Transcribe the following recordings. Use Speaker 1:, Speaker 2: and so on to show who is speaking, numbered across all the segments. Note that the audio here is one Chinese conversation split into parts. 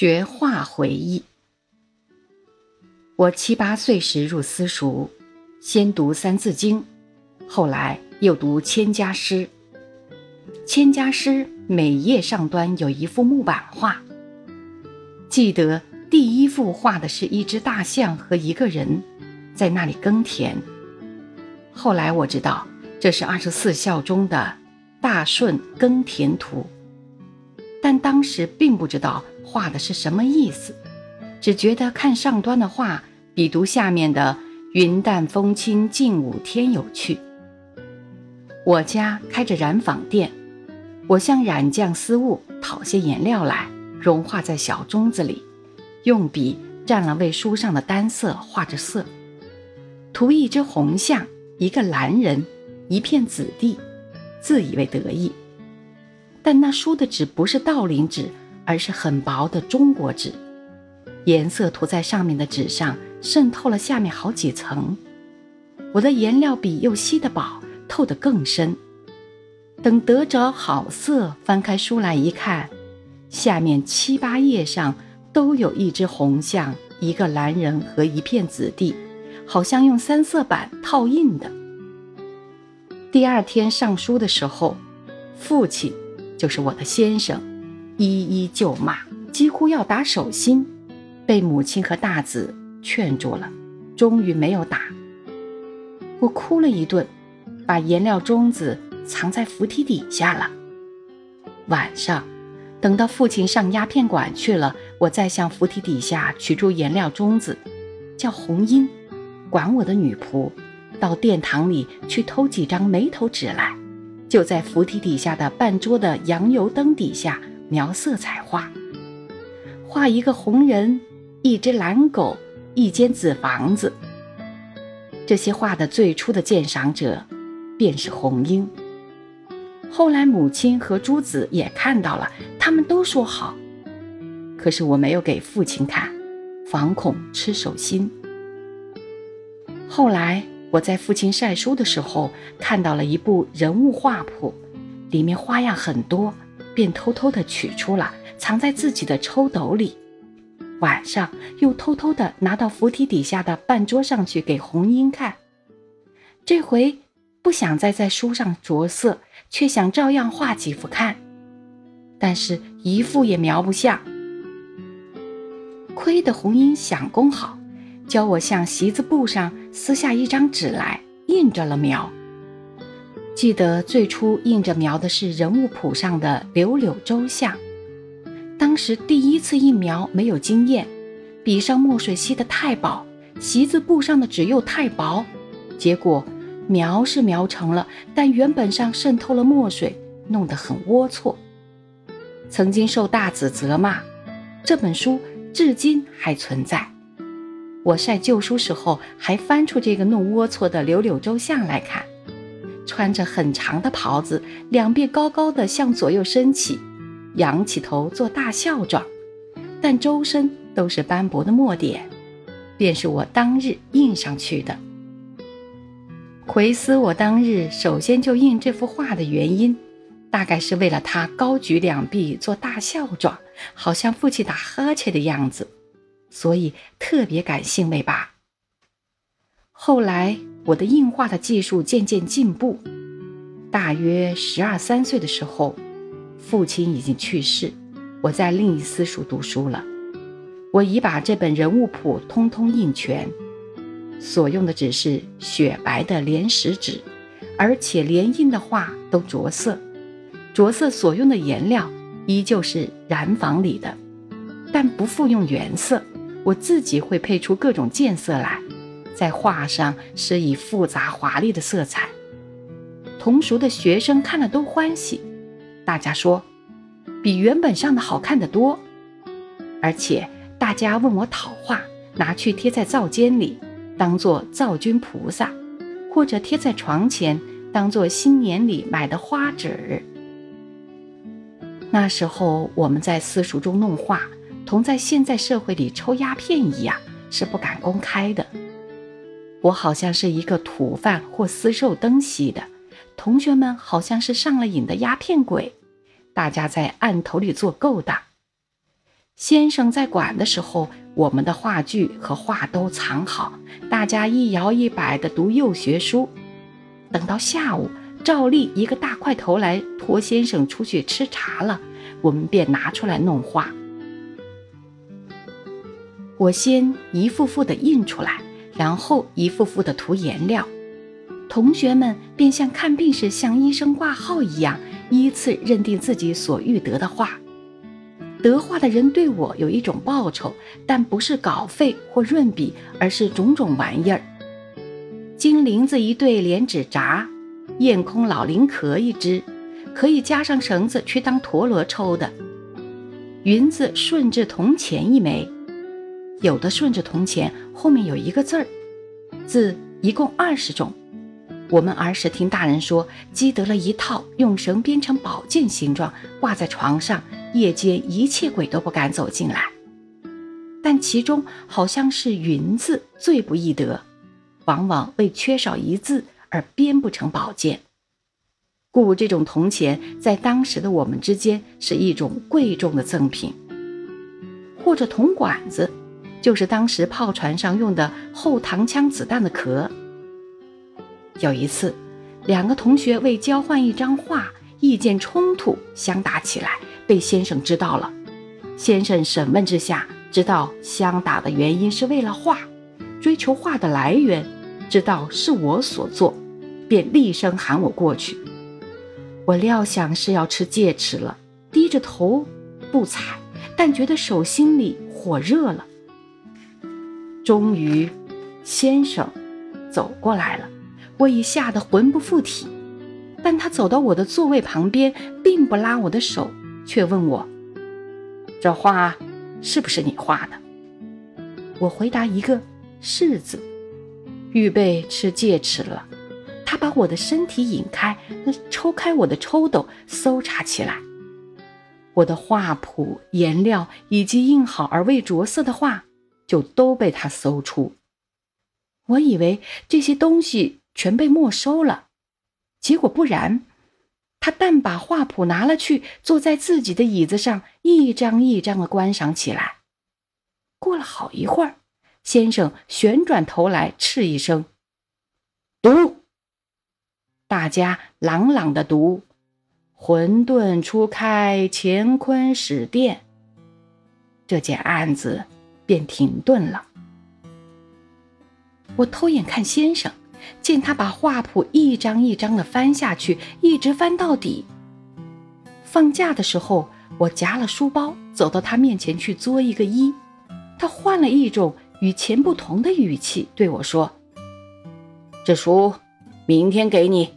Speaker 1: 学画回忆。我七八岁时入私塾，先读《三字经》，后来又读《千家诗》。《千家诗》每页上端有一幅木板画。记得第一幅画的是一只大象和一个人，在那里耕田。后来我知道这是二十四孝中的《大顺耕田图》，但当时并不知道。画的是什么意思？只觉得看上端的画比读下面的“云淡风轻近五天”有趣。我家开着染坊店，我向染匠私物讨些颜料来，融化在小盅子里，用笔蘸了为书上的单色画着色，涂一只红象，一个蓝人，一片紫地，自以为得意。但那书的纸不是道林纸。而是很薄的中国纸，颜色涂在上面的纸上渗透了下面好几层。我的颜料比又稀得饱，透得更深。等得着好色，翻开书来一看，下面七八页上都有一只红象、一个蓝人和一片紫地，好像用三色板套印的。第二天上书的时候，父亲就是我的先生。一一就骂，几乎要打手心，被母亲和大子劝住了，终于没有打。我哭了一顿，把颜料盅子藏在扶梯底下了。晚上，等到父亲上鸦片馆去了，我再向扶梯底下取出颜料盅子，叫红英，管我的女仆，到殿堂里去偷几张眉头纸来，就在扶梯底下的半桌的洋油灯底下。描色彩画，画一个红人，一只蓝狗，一间紫房子。这些画的最初的鉴赏者，便是红英。后来母亲和朱子也看到了，他们都说好。可是我没有给父亲看，防恐吃手心。后来我在父亲晒书的时候，看到了一部人物画谱，里面花样很多。便偷偷的取出了，藏在自己的抽斗里。晚上又偷偷的拿到扶梯底下的半桌上去给红英看。这回不想再在书上着色，却想照样画几幅看，但是一幅也描不像。亏得红英想工好，教我向席子布上撕下一张纸来，印着了描。记得最初印着描的是人物谱上的柳柳州像，当时第一次印描没有经验，笔上墨水吸得太饱，席子布上的纸又太薄，结果描是描成了，但原本上渗透了墨水，弄得很龌龊。曾经受大子责骂，这本书至今还存在。我晒旧书时候还翻出这个弄龌龊的柳柳州像来看。穿着很长的袍子，两臂高高的向左右伸起，仰起头做大笑状，但周身都是斑驳的墨点，便是我当日印上去的。奎思我当日首先就印这幅画的原因，大概是为了他高举两臂做大笑状，好像父亲打呵欠的样子，所以特别感兴味吧。后来。我的印画的技术渐渐进步，大约十二三岁的时候，父亲已经去世，我在另一私塾读书了。我已把这本人物谱通通印全，所用的只是雪白的连石纸，而且连印的画都着色，着色所用的颜料依旧是染坊里的，但不复用原色，我自己会配出各种渐色来。在画上施以复杂华丽的色彩，同熟的学生看了都欢喜。大家说，比原本上的好看的多。而且大家问我讨画，拿去贴在灶间里，当做灶君菩萨，或者贴在床前，当做新年里买的花纸。那时候我们在私塾中弄画，同在现在社会里抽鸦片一样，是不敢公开的。我好像是一个土贩或私售灯锡的，同学们好像是上了瘾的鸦片鬼，大家在案头里做勾当。先生在管的时候，我们的话剧和画都藏好，大家一摇一摆地读幼学书。等到下午，照例一个大块头来托先生出去吃茶了，我们便拿出来弄画。我先一幅幅的印出来，然后一幅幅的涂颜料，同学们便像看病时向医生挂号一样，依次认定自己所欲得的画。得画的人对我有一种报酬，但不是稿费或润笔，而是种种玩意儿：金铃子一对连纸札，燕空老林壳一只，可以加上绳子去当陀螺抽的；云子顺治铜钱一枚，有的顺着铜钱后面有一个字儿，字一共二十种。我们儿时听大人说，积得了一套，用绳编成宝剑形状，挂在床上。夜间一切鬼都不敢走进来，但其中好像是“云”字最不易得，往往为缺少一字而编不成宝剑。故这种铜钱在当时的我们之间是一种贵重的赠品，或者铜管子，就是当时炮船上用的后膛枪子弹的壳。有一次，两个同学为交换一张画，意见冲突，相打起来。被先生知道了，先生审问之下，知道相打的原因是为了画，追求画的来源，知道是我所做，便厉声喊我过去。我料想是要吃戒尺了，低着头不睬，但觉得手心里火热了。终于，先生走过来了，我已吓得魂不附体，但他走到我的座位旁边，并不拉我的手。却问我：“这画是不是你画的？”我回答一个“是”字，预备吃戒尺了。他把我的身体引开，抽开我的抽斗，搜查起来。我的画谱、颜料以及印好而未着色的画，就都被他搜出。我以为这些东西全被没收了，结果不然。他但把画谱拿了去，坐在自己的椅子上，一张一张的观赏起来。过了好一会儿，先生旋转头来，斥一声：“读！”大家朗朗的读：“混沌初开，乾坤始奠。”这件案子便停顿了。我偷眼看先生。见他把画谱一张一张的翻下去，一直翻到底。放假的时候，我夹了书包走到他面前去作一个揖，他换了一种与前不同的语气对我说：“这书明天给你。”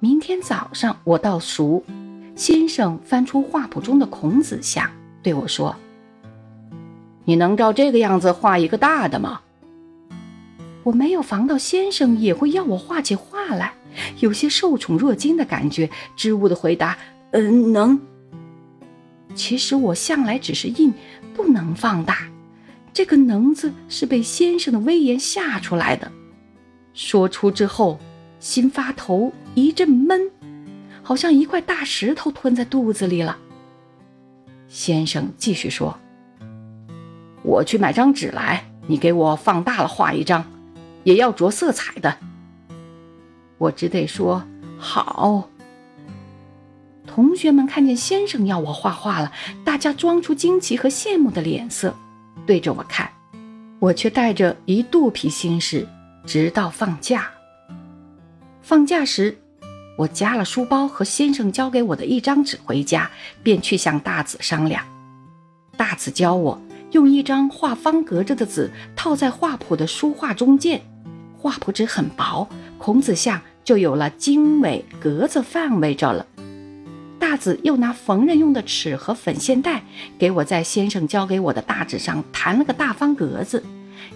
Speaker 1: 明天早上我到熟，先生翻出画谱中的孔子像对我说：“你能照这个样子画一个大的吗？”我没有防到先生也会要我画起画来，有些受宠若惊的感觉，支吾的回答：“嗯，能。”其实我向来只是印，不能放大。这个“能”字是被先生的威严吓出来的。说出之后，心发头，一阵闷，好像一块大石头吞在肚子里了。先生继续说：“我去买张纸来，你给我放大了画一张。”也要着色彩的，我只得说好。同学们看见先生要我画画了，大家装出惊奇和羡慕的脸色，对着我看，我却带着一肚皮心事，直到放假。放假时，我夹了书包和先生交给我的一张纸回家，便去向大子商量。大子教我用一张画方格子的纸套在画谱的书画中间。画谱纸很薄，孔子像就有了经纬格子范围着了。大子又拿缝纫用的尺和粉线带，给我在先生交给我的大纸上弹了个大方格子，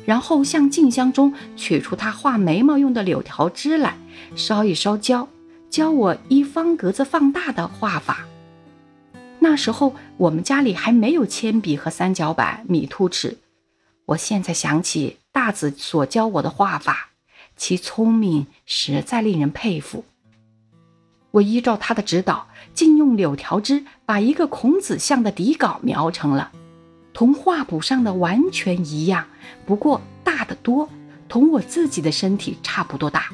Speaker 1: 然后向镜箱中取出他画眉毛用的柳条枝来，烧一烧胶，教我依方格子放大的画法。那时候我们家里还没有铅笔和三角板、米兔尺。我现在想起大子所教我的画法。其聪明实在令人佩服。我依照他的指导，竟用柳条枝把一个孔子像的底稿描成了，同画谱上的完全一样，不过大得多，同我自己的身体差不多大。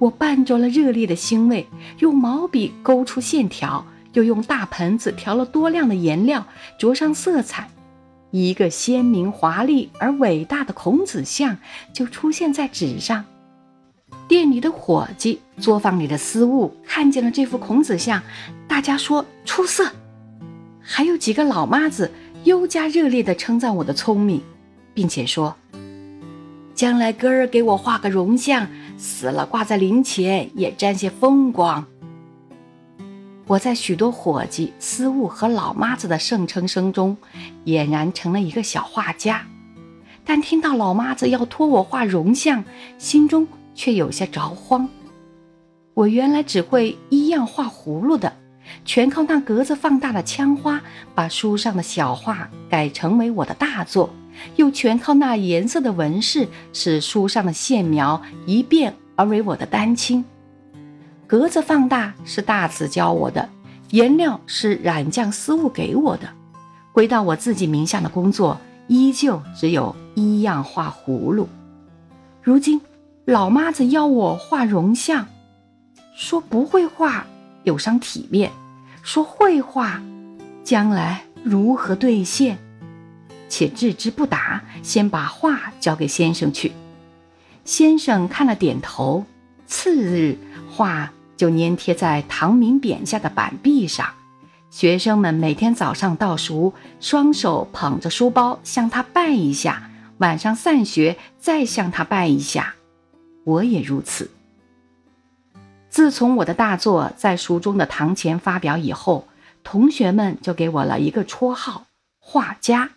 Speaker 1: 我伴着了热烈的欣慰，用毛笔勾出线条，又用大盆子调了多量的颜料，着上色彩，一个鲜明华丽而伟大的孔子像就出现在纸上。店里的伙计、作坊里的私物看见了这幅孔子像，大家说出色，还有几个老妈子又加热烈地称赞我的聪明，并且说：“将来哥儿给我画个容像。”死了，挂在灵前也沾些风光。我在许多伙计、私物和老妈子的盛称声中，俨然成了一个小画家。但听到老妈子要托我画容像，心中却有些着慌。我原来只会一样画葫芦的，全靠那格子放大的枪花，把书上的小画改成为我的大作。又全靠那颜色的纹饰，使书上的线描一变而为我的丹青。格子放大是大子教我的，颜料是染匠私物给我的。归到我自己名下的工作，依旧只有一样画葫芦。如今老妈子要我画容像，说不会画有伤体面，说会画，将来如何兑现？且置之不答，先把画交给先生去。先生看了点头。次日，画就粘贴在唐明匾下的板壁上。学生们每天早上到熟，双手捧着书包向他拜一下；晚上散学，再向他拜一下。我也如此。自从我的大作在书中的堂前发表以后，同学们就给我了一个绰号——画家。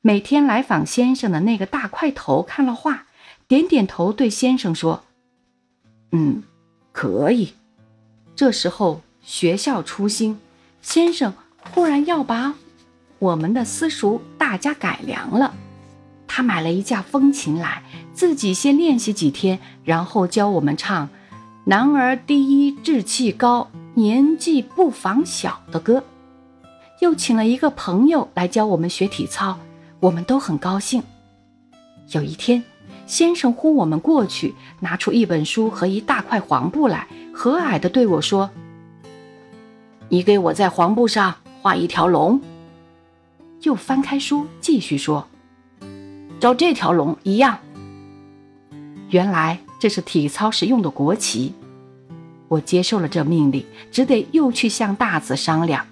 Speaker 1: 每天来访先生的那个大块头看了画，点点头，对先生说：“嗯，可以。”这时候学校出新，先生忽然要把我们的私塾大家改良了。他买了一架风琴来，自己先练习几天，然后教我们唱“男儿第一志气高，年纪不妨小”的歌，又请了一个朋友来教我们学体操。我们都很高兴。有一天，先生呼我们过去，拿出一本书和一大块黄布来，和蔼地对我说：“你给我在黄布上画一条龙。”又翻开书继续说：“照这条龙一样。”原来这是体操时用的国旗。我接受了这命令，只得又去向大子商量，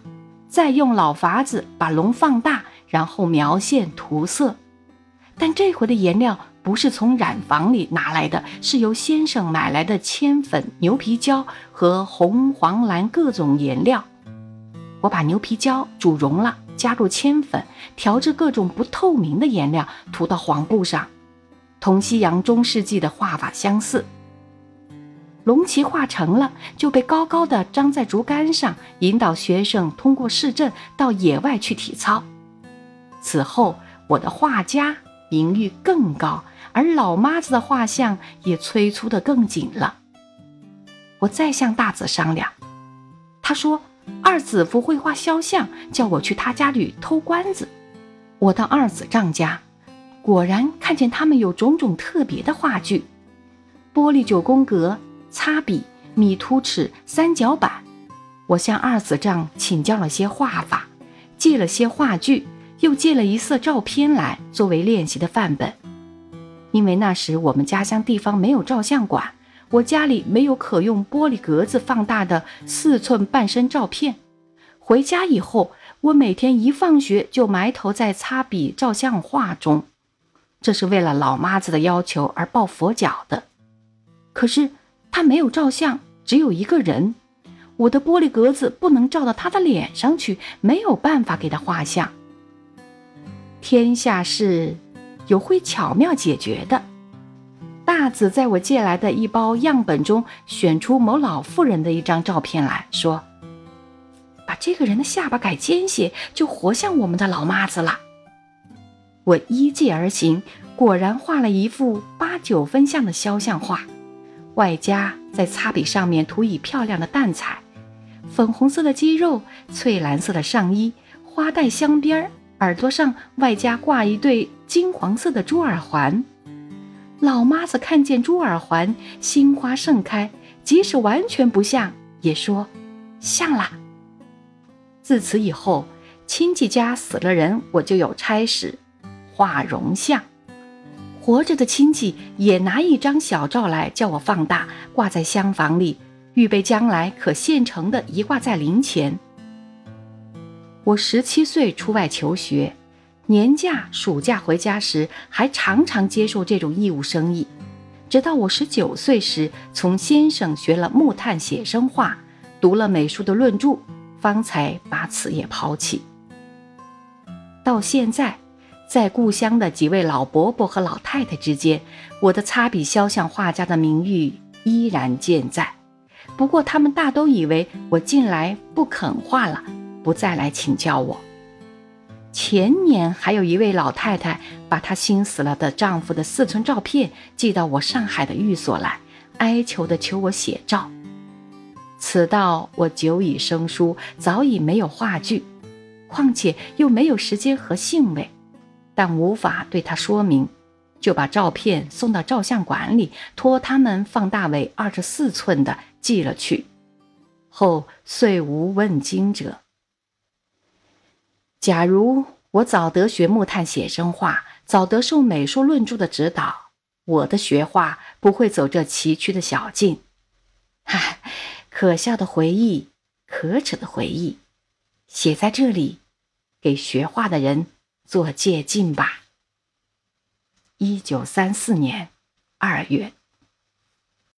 Speaker 1: 再用老法子把龙放大。然后描线涂色，但这回的颜料不是从染坊里拿来的，是由先生买来的铅粉、牛皮胶和红、黄、蓝各种颜料。我把牛皮胶煮溶了，加入铅粉，调制各种不透明的颜料，涂到黄布上，同西洋中世纪的画法相似。龙旗画成了，就被高高的张在竹竿上，引导学生通过市镇到野外去体操。此后，我的画家名誉更高，而老妈子的画像也催促得更紧了。我再向大子商量，他说二子夫会画肖像，叫我去他家里偷关子。我到二子丈家，果然看见他们有种种特别的画具：玻璃九宫格、擦笔、米凸尺、三角板。我向二子丈请教了些画法，借了些画具。又借了一色照片来作为练习的范本，因为那时我们家乡地方没有照相馆，我家里没有可用玻璃格子放大的四寸半身照片。回家以后，我每天一放学就埋头在擦笔照相画中，这是为了老妈子的要求而抱佛脚的。可是他没有照相，只有一个人，我的玻璃格子不能照到他的脸上去，没有办法给他画像。天下事有会巧妙解决的。大子在我借来的一包样本中选出某老妇人的一张照片来说：“把这个人的下巴改尖些，就活像我们的老妈子了。”我依计而行，果然画了一幅八九分像的肖像画。外加在擦笔上面涂以漂亮的淡彩，粉红色的肌肉，翠蓝色的上衣，花带镶边儿，耳朵上外加挂一对金黄色的珠耳环。老妈子看见珠耳环，心花盛开，即使完全不像，也说像啦。自此以后，亲戚家死了人，我就有差事，画容像。活着的亲戚也拿一张小照来叫我放大，挂在厢房里，预备将来可现成的一挂在灵前。我十七岁出外求学，年假、暑假回家时，还常常接受这种义务生意。直到我十九岁时，从先生学了木炭写生画，读了美术的论著，方才把此业抛弃。到现在。在故乡的几位老伯伯和老太太之间，我的擦笔肖像画家的名誉依然健在。不过，他们大都以为我近来不肯画了，不再来请教我。前年还有一位老太太把她心死了的丈夫的四寸照片寄到我上海的寓所来，哀求的求我写照。此道我久已生疏，早已没有画具，况且又没有时间和兴味。但无法对他说明，就把照片送到照相馆里，托他们放大为二十四寸的寄了去。后遂无问津者。假如我早得学木炭写生画，早得受美术论著的指导，我的学画不会走这崎岖的小径。唉，可笑的回忆，可耻的回忆，写在这里，给学画的人。做借鉴吧。一九三四年二月。